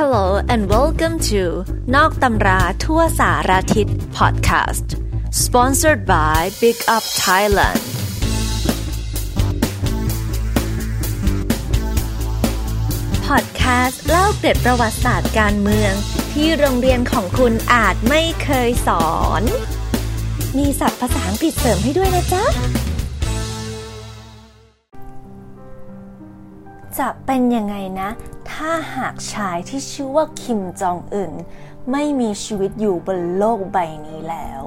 Hello and welcome to นอกตำราทั่วสารทิศ podcast sponsored by Big Up Thailand พอดแคสต์เล่าเกร็ดประวัติศาสตร์การเมือง ที่โรงเรียนของคุณอาจไม่เคยสอน มีศัพท์ภาษาอังกฤษเสริมให้ด้วยนะจ๊ะ จะเป็นยังไงนะ ถ้าหากชายที่ชื่อว่าคิมจองอึนไม่มีชีวิตอยู่บนโลกใบนี้แล้ว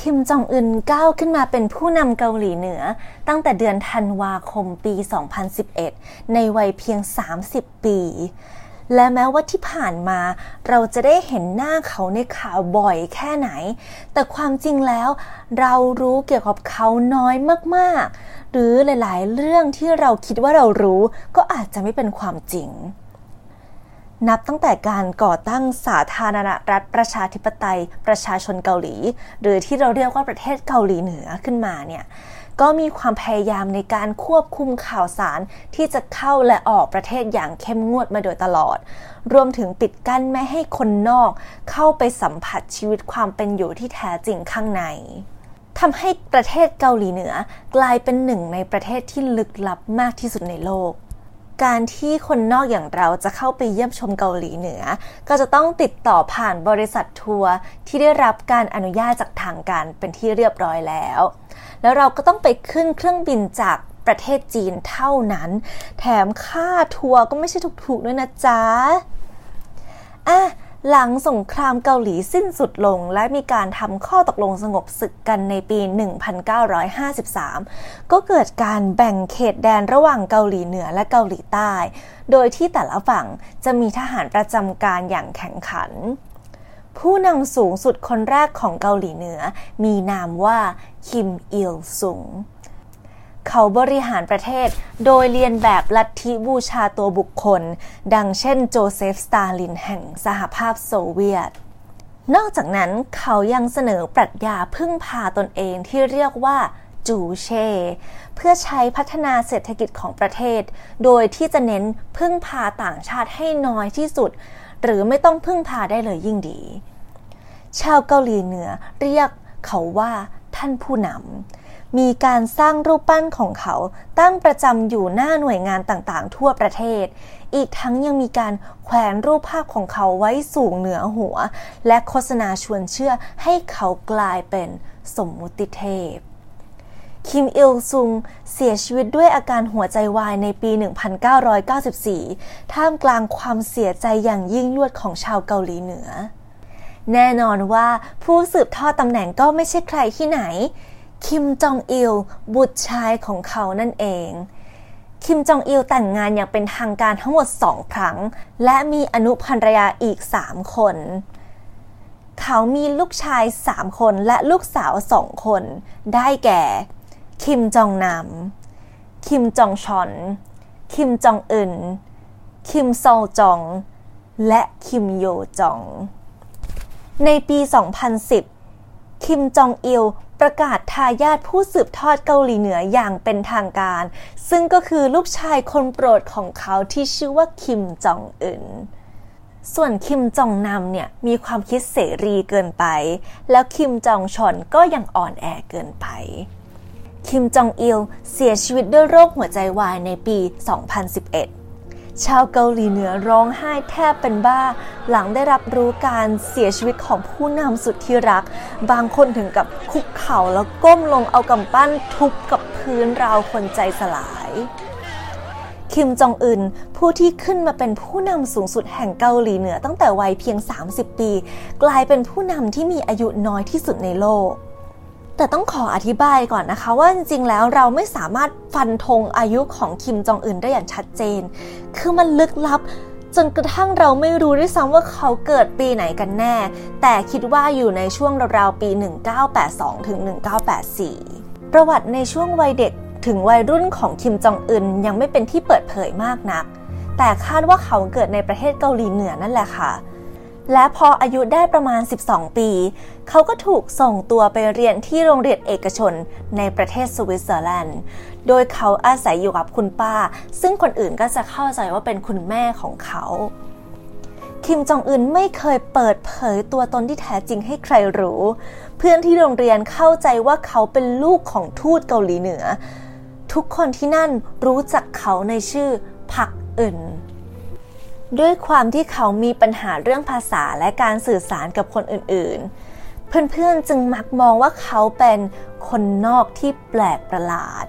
คิมจองอึนก้าวขึ้นมาเป็นผู้นำเกาหลีเหนือ ตั้งแต่เดือนธันวาคมปี 2011 ในวัยเพียง 30 ปี และแม้ว่าที่ผ่านมา เราจะได้เห็นหน้าเขาในข่าวบ่อยแค่ไหน แต่ความจริงแล้ว เรารู้เกี่ยวกับเขาน้อยมากๆ หรือหลายๆ เรื่องที่เราคิดว่าเรารู้ก็อาจจะไม่เป็นความจริง นับตั้งแต่การก่อตั้งสาธารณรัฐประชาธิปไตย ประชาชนเกาหลี หรือที่เราเรียกว่าประเทศเกาหลีเหนือขึ้นมาเนี่ย ก็มีความพยายามในการควบคุมข่าวสารที่จะเข้าและออกประเทศอย่างเข้มงวดมาโดยตลอด รวมถึงปิดกั้นไม่ให้คนนอก เข้าไปสัมผัสชีวิตความเป็นอยู่ที่แท้จริงข้างในทำให้ประเทศเกาหลีเหนือกลายเป็นหนึ่งในประเทศที่ลึกลับมากที่สุดในโลก การที่คนนอกอย่างเราจะเข้าไปเยี่ยมชมเกาหลีเหนือ ก็จะต้องติดต่อผ่านบริษัททัวร์ที่ได้รับการอนุญาตจากทางการเป็นที่เรียบร้อยแล้ว แล้วเราก็ต้องไปขึ้นเครื่องบินจากประเทศจีนเท่านั้น แถมค่าทัวร์ก็ไม่ใช่ถูกๆด้วยนะจ๊ะอะ หลังสงครามเกาหลีสิ้นสุดลง และมีการทำข้อตกลงสงบศึกกันในปี 1953 ก็เกิดการแบ่งเขตแดนระหว่างเกาหลีเหนือและเกาหลีใต้ โดยที่แต่ละฝั่งจะมีทหารประจำการอย่างแข่งขัน ผู้นำสูงสุดคนแรกของเกาหลีเหนือ มีนามว่าคิม อิลซุง เขาบริหารประเทศโดยเลียนแบบลัทธิบูชาตัวบุคคล ดังเช่นโจเซฟ สตาลิน แห่งสหภาพโซเวียต นอกจากนั้นเขายังเสนอปรัชญาพึ่งพาตนเองที่เรียกว่าจูเช่ เพื่อใช้พัฒนาเศรษฐกิจของประเทศ โดยที่จะเน้นพึ่งพาต่างชาติให้น้อยที่สุด หรือไม่ต้องพึ่งพาได้เลยยิ่งดี ชาวเกาหลีเหนือเรียกเขาว่าท่านผู้นำ มีการสร้างรูปปั้นของเขาตั้งประจำอยู่หน้าหน่วยงานต่างๆ ทั่วประเทศ อีกทั้งยังมีการแขวนรูปภาพของเขาไว้สูงเหนือหัว และโฆษณาชวนเชื่อให้เขากลายเป็นสมมุติเทพ คิมอิลซุงเสียชีวิตด้วยอาการหัวใจวายในปี 1994 ท่ามกลางความเสียใจอย่างยิ่งยวดของชาวเกาหลีเหนือแน่นอนว่าผู้สืบทอดตำแหน่งก็ไม่ใช่ใครที่ไหน คิมจองอิลบุตรชายของเขานั่นเอง คิมจองอิลแต่งงานอย่างเป็นทางการทั้งหมดสองครั้ง และมีอนุภรรยาอีกสามคน เขามีลูกชายสามคนและลูกสาวสองคน ได้แก่ คิมจองนำคิมจองชอน คิมจองอึน คิมโซจอง และคิมโยจอง ในปี 2010 คิมจองอิล ประกาศทายาทผู้สืบทอดเกาหลีเหนืออย่างเป็นทางการ ซึ่งก็คือลูกชายคนโปรดของเขาที่ชื่อว่าคิมจองอึนส่วนคิมจองนำเนี่ยมีความคิดเสรีเกินไป แล้วคิมจองชอนก็ยังอ่อนแอเกินไป คิมจองอิลเสียชีวิตด้วยโรคหัวใจวายในปี 2011 ชาวเกาหลีเหนือร้องไห้แทบเป็นบ้า หลังได้รับรู้การเสียชีวิตของผู้นำสุดที่รัก บางคนถึงกับคุกเข่าแล้วก้มลงเอากำปั้นทุบกับพื้นราวคนใจสลาย คิมจองอึนผู้ที่ขึ้นมาเป็นผู้นำสูงสุดแห่งเกาหลีเหนือตั้งแต่วัยเพียง 30 ปี กลายเป็นผู้นำที่มีอายุน้อยที่สุดในโลก แต่ต้องขออธิบายก่อนนะคะว่าจริงๆ แล้วเราไม่สามารถฟันธงอายุของคิมจองอึนได้อย่างชัดเจน คือมันลึกลับจนกระทั่งเราไม่รู้ด้วยซ้ำว่าเขาเกิดปีไหนกันแน่ แต่คิดว่าอยู่ในช่วงราวๆปี 1982 ถึง 1984 ประวัติในช่วงวัยเด็กถึงวัยรุ่นของคิมจองอึนยังไม่เป็นที่เปิดเผยมากนัก แต่คาดว่าเขาเกิดในประเทศเกาหลีเหนือนั่นแหละค่ะ และพออายุได้ประมาณ 12 ปี เขาก็ถูกส่งตัวไปเรียนที่โรงเรียนเอกชนในประเทศสวิตเซอร์แลนด์ โดยเขาอาศัยอยู่กับคุณป้า ซึ่งคนอื่นก็จะเข้าใจว่าเป็นคุณแม่ของเขา คิมจองอึนไม่เคยเปิดเผยตัวตนที่แท้จริงให้ใครรู้ เพื่อนที่โรงเรียนเข้าใจว่าเขาเป็นลูกของทูตเกาหลีเหนือ ทุกคนที่นั่นรู้จักเขาในชื่อพักอึน ด้วยความที่เขามีปัญหาเรื่องภาษาและการสื่อสารกับคนอื่นๆ เพื่อนๆจึงมักมองว่าเขาเป็นคนนอกที่แปลกประหลาด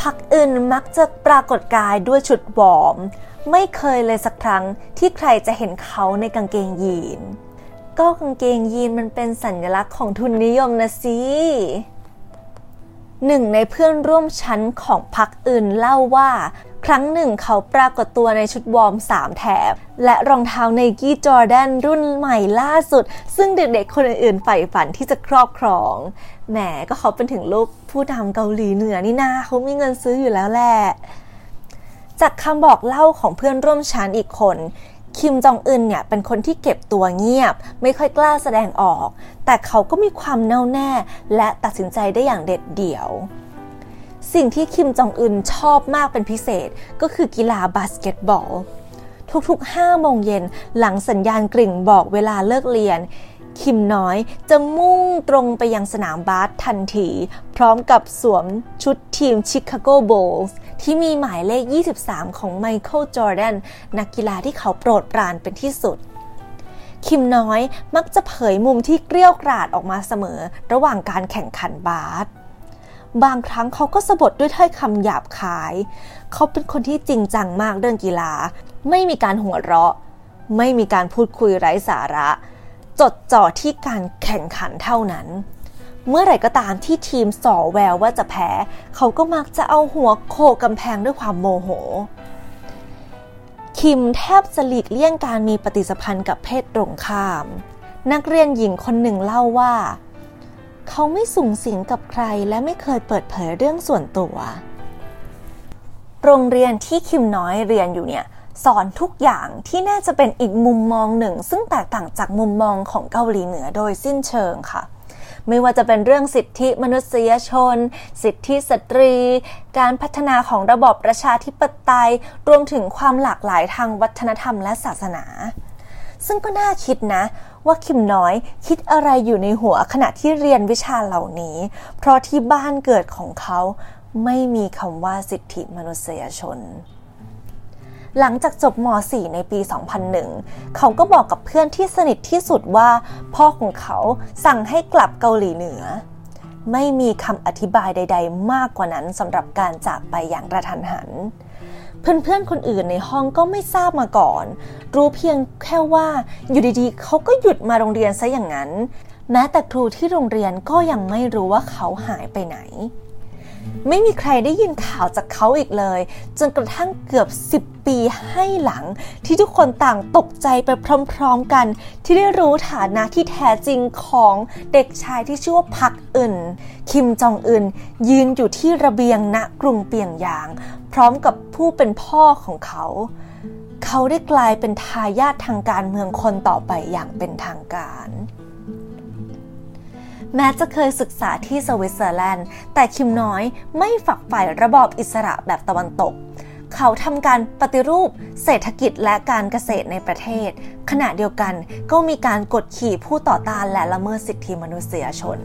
พักอื่นมักจะปรากฏกายด้วยชุดวอม ไม่เคยเลยสักครั้งที่ใครจะเห็นเขาในกางเกงยีน ก็กางเกงยีนมันเป็นสัญลักษณ์ของทุนนิยมนะสิ หนึ่งในเพื่อนร่วมชั้นของพัคอึนเล่าว่า ครั้งหนึ่งเขาปรากฏตัวในชุดวอร์ม3แถบ และรองเท้า Nike Jordan รุ่นใหม่ล่าสุด ซึ่งเด็กๆคนอื่นๆใฝ่ฝันที่จะครอบครองแหมก็เขาเป็นถึงลูกผู้นำเกาหลีเหนือนี่นาเขามีเงินซื้ออยู่แล้วแหละจากคำบอกเล่าของเพื่อนร่วมชั้นอีกคน คิมจองอึนเนี่ยเป็นคนที่เก็บตัวเงียบ ไม่ค่อยกล้าแสดงออก แต่เขาก็มีความแน่วแน่ และตัดสินใจได้อย่างเด็ดเดี่ยว สิ่งที่คิมจองอึนชอบมากเป็นพิเศษก็คือกีฬาบาสเกตบอล ทุกๆ5โมงเย็นหลังสัญญาณกริ่งบอกเวลาเลิกเรียน คิมน้อยจะมุ่งตรงไปยังสนามบาสทันที พร้อมกับสวมชุดทีม Chicago Bulls ที่มีหมายเลข 23 ของไมเคิลจอร์แดนนักกีฬาที่เขาโปรดปรานเป็นที่สุด คิมน้อยมักจะเผยมุมที่เกลี้ยวกราดออกมาเสมอ ระหว่างการแข่งขันบาสบางครั้งเขาก็สะบดด้วยถ้อยคำหยาบคาย เขาเป็นคนที่จริงจังมากเรื่องกีฬา ไม่มีการหัวเราะ ไม่มีการพูดคุยไร้สาระ จดจ่อที่การแข่งขันเท่านั้น เมื่อไหร่ก็ตามที่ทีมส่อแววว่าจะแพ้ เขาก็มักจะเอาหัวโขกกำแพงด้วยความโมโห คิมแทบจะหลีกเลี่ยงการมีปฏิสัมพันธ์กับเพศตรงข้าม นักเรียนหญิงคนหนึ่งเล่าว่า เขาไม่สูงสิงกับใครและไม่เคยเปิดเผยเรื่องส่วนตัว โรงเรียนที่คิมน้อยเรียนอยู่เนี่ย สอนทุกอย่างที่น่าจะเป็นอีกมุมมองหนึ่ง ซึ่งแตกต่างจากมุมมองของเกาหลีเหนือโดยสิ้นเชิงค่ะ ไม่ว่าจะเป็นเรื่องสิทธิมนุษยชน สิทธิสตรี การพัฒนาของระบอบประชาธิปไตย รวมถึงความหลากหลายทางวัฒนธรรมและศาสนาซึ่งก็น่าคิดนะ ว่าคิมน้อยคิดอะไรอยู่ในหัวขณะที่เรียนวิชาเหล่านี้ เพราะที่บ้านเกิดของเขาไม่มีคำว่าสิทธิมนุษยชน หลังจากจบม .4 ในปี 2001 เขาก็บอกกับเพื่อนที่สนิทที่สุดว่า พ่อของเขาสั่งให้กลับเกาหลีเหนือ ไม่มีคำอธิบายใด ๆ มากกว่านั้นสำหรับการจากไปอย่างกระทันหัน เพื่อนๆ คนอื่นในห้องก็ไม่ทราบมาก่อน รู้เพียงแค่ว่าอยู่ดีๆ เขาก็หยุดมาโรงเรียนซะอย่างนั้น แม้แต่ครูที่โรงเรียนก็ยังไม่รู้ว่าเขาหายไปไหน ไม่มีใครได้ยินข่าวจากเขาอีกเลย จนกระทั่งเกือบ 10 ปีให้หลัง ที่ทุกคนต่างตกใจไปพร้อมๆกัน ที่ได้รู้ฐานะที่แท้จริงของเด็กชายที่ชื่อว่าพักอึนคิมจองอึนยืนอยู่ที่ระเบียงณกรุงเปียงยาง พร้อมกับผู้เป็นพ่อของเขา เขาได้กลายเป็นทายาททางการเมืองคนต่อไปอย่างเป็นทางการ แม้จะเคยศึกษาที่สวิตเซอร์แลนด์ แต่คิมน้อยไม่ฝักใฝ่ระบอบอิสระแบบตะวันตก เขาทำการปฏิรูปเศรษฐกิจและการเกษตรในประเทศ ขณะเดียวกันก็มีการกดขี่ผู้ต่อต้านและละเมิดสิทธิมนุษยชน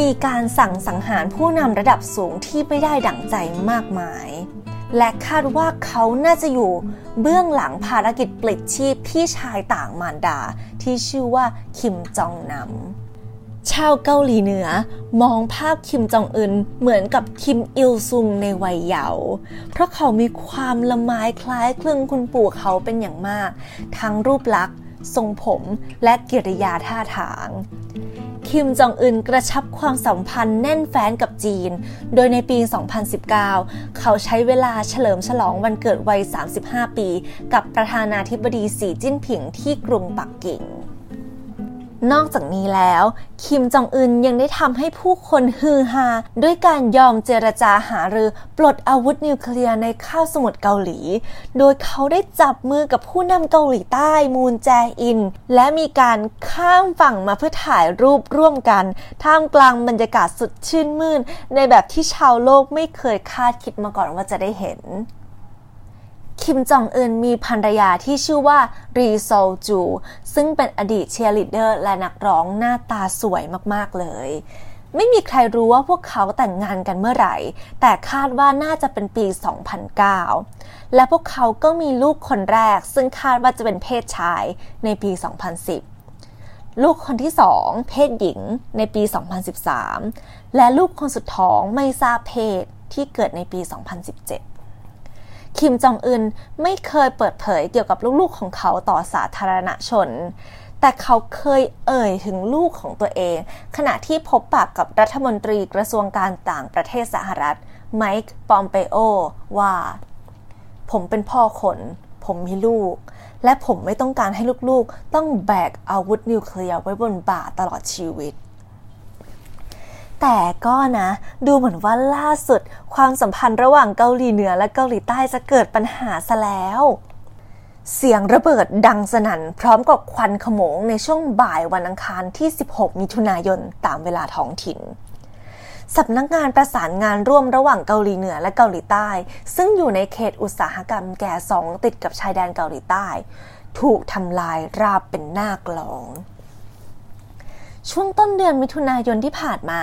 มีการสั่งสังหารผู้นำระดับสูงที่ไม่ได้ดั่งใจมากมาย และคาดว่าเขาน่าจะอยู่เบื้องหลังภารกิจปลิดชีพพี่ชายต่างมารดา ที่ชื่อว่าคิมจองนำชาวเกาหลีเหนือมองภาพคิมจองอึนเหมือนกับคิมอิลซุงในวัยเยาว์เพราะเขามีความละไม้คล้ายคลึงคุณปู่เขาเป็นอย่างมาก ทั้งรูปลักษณ์ทรงผมและกิริยาท่าทาง คิมจองอึนกระชับความสัมพันธ์แน่นแฟ้นกับจีน โดยในปี 2019 เขาใช้เวลาเฉลิมฉลองวันเกิดวัย 35 ปี กับประธานาธิบดีสีจิ้นผิงที่กรุงปักกิ่ง นอกจากนี้แล้ว คิมจองอึนยังได้ทำให้ผู้คนฮือฮาด้วยการยอมเจรจาหารือปลดอาวุธนิวเคลียร์ในข้าวสมุทรเกาหลี โดยเขาได้จับมือกับผู้นำเกาหลีใต้มูนแจอิน และมีการข้ามฝั่งมาเพื่อถ่ายรูปร่วมกัน ท่ามกลางบรรยากาศสุดชื่นมื่น ในแบบที่ชาวโลกไม่เคยคาดคิดมาก่อนว่าจะได้เห็น คิมจองอึนมีภรรยาที่ชื่อว่ารีซอลจู ซึ่งเป็นอดีตเชียร์ลีดเดอร์และนักร้องหน้าตาสวยมากๆเลย ไม่มีใครรู้ว่าพวกเขาแต่งงานกันเมื่อไหร่ แต่คาดว่าน่าจะเป็นปี 2009 และพวกเขาก็มีลูกคนแรก ซึ่งคาดว่าจะเป็นเพศชายในปี 2010ลูกคนที่สองเพศหญิงในปี 2013 และลูกคนสุดท้องไม่ทราบเพศที่เกิดในปี 2017 คิมจองอึนไม่เคยเปิดเผยเกี่ยวกับลูกๆของเขาต่อสาธารณชน แต่เขาเคยเอ่ยถึงลูกของตัวเอง ขณะที่พบปากกับรัฐมนตรีกระทรวงการต่างประเทศสหรัฐไมค์ปอมเปโอว่า ผมเป็นพ่อคน ผมมีลูก และผมไม่ต้องการให้ลูกๆ ต้องแบกอาวุธนิวเคลียร์ไว้บนบ่าตลอดชีวิต แต่ก็นะ ดูเหมือนว่าล่าสุด ความสัมพันธ์ระหว่างเกาหลีเหนือและเกาหลีใต้จะเกิดปัญหาซะแล้วเสียงระเบิดดังสนั่นพร้อมกับควันขโมงในช่วงบ่ายวันอังคารที่ 16 มิถุนายนตามเวลาท้องถิ่น สำนักงานประสานงานร่วมระหว่างเกาหลีเหนือและเกาหลีใต้ ซึ่งอยู่ในเขตอุตสาหกรรมแก่สองติดกับชายแดนเกาหลีใต้ ถูกทำลายราบเป็นหน้ากลอง ช่วงต้นเดือนมิถุนายนที่ผ่านมา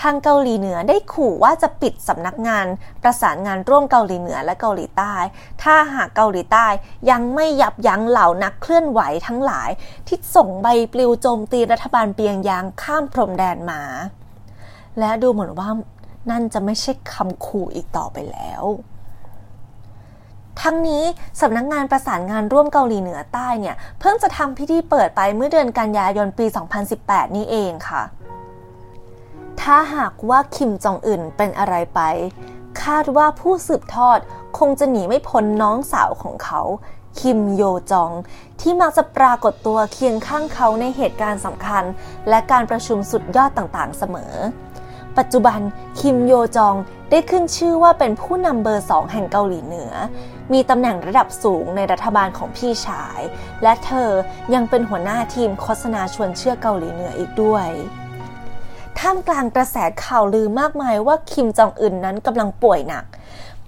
ทางเกาหลีเหนือได้ขู่ว่าจะปิดสำนักงาน ประสานงานร่วมเกาหลีเหนือและเกาหลีใต้ ถ้าหากเกาหลีใต้ยังไม่ยับยั้งเหล่านักเคลื่อนไหวทั้งหลาย ที่ส่งใบปลิวโจมตีรัฐบาลเปียงยางข้ามพรมแดนมา และดูเหมือนว่านั่นจะไม่ใช่คำขู่อีกต่อไปแล้ว ทั้งนี้สำนักงงานประสานงานร่วมเกาหลีเหนือใต้เนี่ยเพิ่งจะทำพิธีเปิดไปเมื่อเดือนกันยายนปี 2018 นี้เองค่ะ ถ้าหากว่าคิมจองอึนเป็นอะไรไป คาดว่าผู้สืบทอดคงจะหนีไม่พ้นน้องสาวของเขา คิมโยจอง ที่มักจะปรากฏตัวเคียงข้างเขาในเหตุการณ์สำคัญ และการประชุมสุดยอดต่างๆ เสมอ ปัจจุบันคิมโยจองได้ขึ้นชื่อว่าเป็นผู้นำเบอร์สองแห่งเกาหลีเหนือ มีตำแหน่งระดับสูงในรัฐบาลของพี่ชาย และเธอยังเป็นหัวหน้าทีมโฆษณาชวนเชื่อเกาหลีเหนืออีกด้วยท่ามกลางกระแสข่าวลือมากมายว่าคิมจองอึนนั้นกำลังป่วยหนัก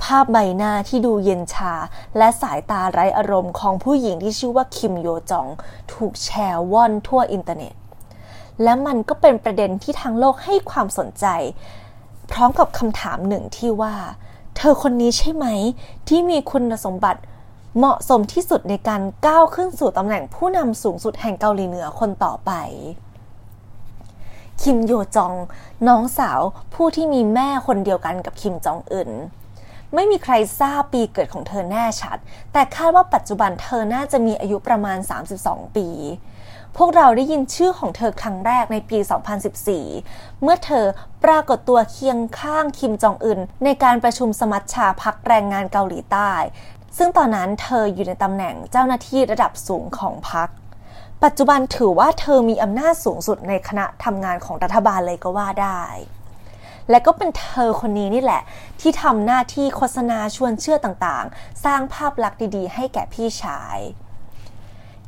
ภาพใบหน้าที่ดูเย็นชา และสายตาไร้อารมณ์ของผู้หญิงที่ชื่อว่าคิมโยจอง ถูกแชร์ว่อนทั่วอินเทอร์เน็ต และมันก็เป็นประเด็นที่ทางโลกให้ความสนใจ พร้อมกับคำถามหนึ่งที่ว่า เธอคนนี้ใช่ไหม ที่มีคุณสมบัติเหมาะสมที่สุดในการก้าวขึ้นสู่ตำแหน่งผู้นำสูงสุดแห่งเกาหลีเหนือคนต่อไป คิมโยจอง น้องสาวผู้ที่มีแม่คนเดียวกันกับคิมจองอึนไม่มีใครทราบปีเกิดของเธอแน่ชัด แต่คาดว่าปัจจุบันเธอน่าจะมีอายุประมาณ 32 ปี พวกเราได้ยินชื่อของเธอครั้งแรกในปี 2014 เมื่อเธอปรากฏตัวเคียงข้างคิมจองอึนในการประชุมสมัชชาพักแรงงานเกาหลีใต้ ซึ่งตอนนั้นเธออยู่ในตำแหน่งเจ้าหน้าที่ระดับสูงของพัก ปัจจุบันถือว่าเธอมีอำนาจสูงสุดในคณะทำงานของรัฐบาลเลยก็ว่าได้และก็เป็นเธอคนนี้นี่แหละ ที่ทำหน้าที่โฆษณาชวนเชื่อต่างๆ สร้างภาพลักษณ์ดีๆ ให้แก่พี่ชาย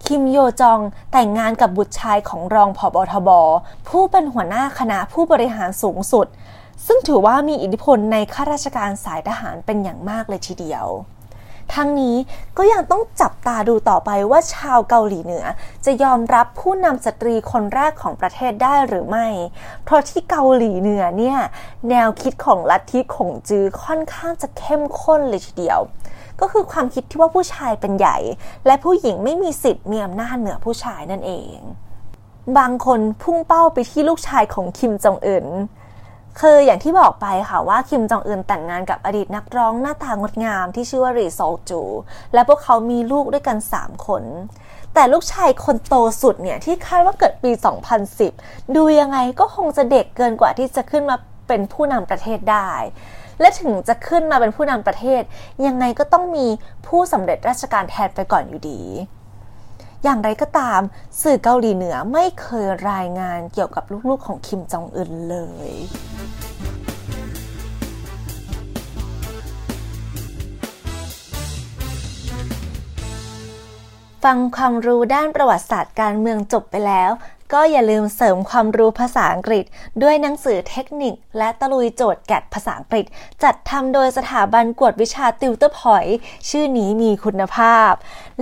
คิมโยจองแต่งงานกับบุตรชายของรองผบทบ ผู้เป็นหัวหน้าคณะผู้บริหารสูงสุด ซึ่งถือว่ามีอิทธิพลในข้าราชการสายทหารเป็นอย่างมากเลยทีเดียว ทั้งนี้ก็ยังต้องจับตาดูต่อไปว่าชาวเกาหลีเหนือ จะยอมรับผู้นำสตรีคนแรกของประเทศได้หรือไม่ เพราะที่เกาหลีเหนือเนี่ยแนวคิดของลัทธิขงจือค่อนข้างจะเข้มข้นเลยทีเดียว ก็คือความคิดที่ว่าผู้ชายเป็นใหญ่ และผู้หญิงไม่มีสิทธิ์มีอำนาจเหนือผู้ชายนั่นเอง บางคนพุ่งเป้าไปที่ลูกชายของคิมจองอึนคืออย่างที่บอกไปค่ะว่าคิมจองอึนแต่งงานกับอดีตนักร้องหน้าตางดงามที่ชื่อว่ารีโซจู และพวกเขามีลูกด้วยกัน 3 คน แต่ลูกชายคนโตสุดเนี่ยที่คาดว่าเกิดปี 2010 ดูยังไงก็คงจะเด็กเกินกว่าที่จะขึ้นมาเป็นผู้นำประเทศได้ และถึงจะขึ้นมาเป็นผู้นำประเทศ ยังไงก็ต้องมีผู้สำเร็จราชการแทนไปก่อนอยู่ดี อย่างไรก็ตามสื่อเกาหลีเหนือไม่เคยรายงานเกี่ยวกับลูกๆของคิมจองอึนเลยฟังความรู้ด้านประวัติศาสตร์การเมืองจบไปแล้ว ก็อย่าลืมเสริมความรู้ภาษาอังกฤษ ด้วยหนังสือเทคนิค และตะลุยโจทย์แกดภาษาอังกฤษ จัดทำโดยสถาบันกวดวิชาติวเตอร์พอย ชื่อนี้มีคุณภาพ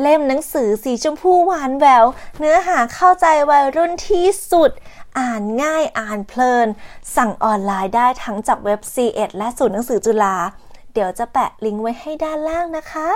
เล่มหนังสือสีชมพูหวานแวว เนื้อหาเข้าใจวัยรุ่นที่สุดอ่านง่ายอ่านเพลิน สั่งออนไลน์ได้ทั้งจากเว็บ C1 และศูนย์หนังสือจุฬาเดี๋ยวจะแปะลิงก์ไว้ให้ด้านล่างนะคะ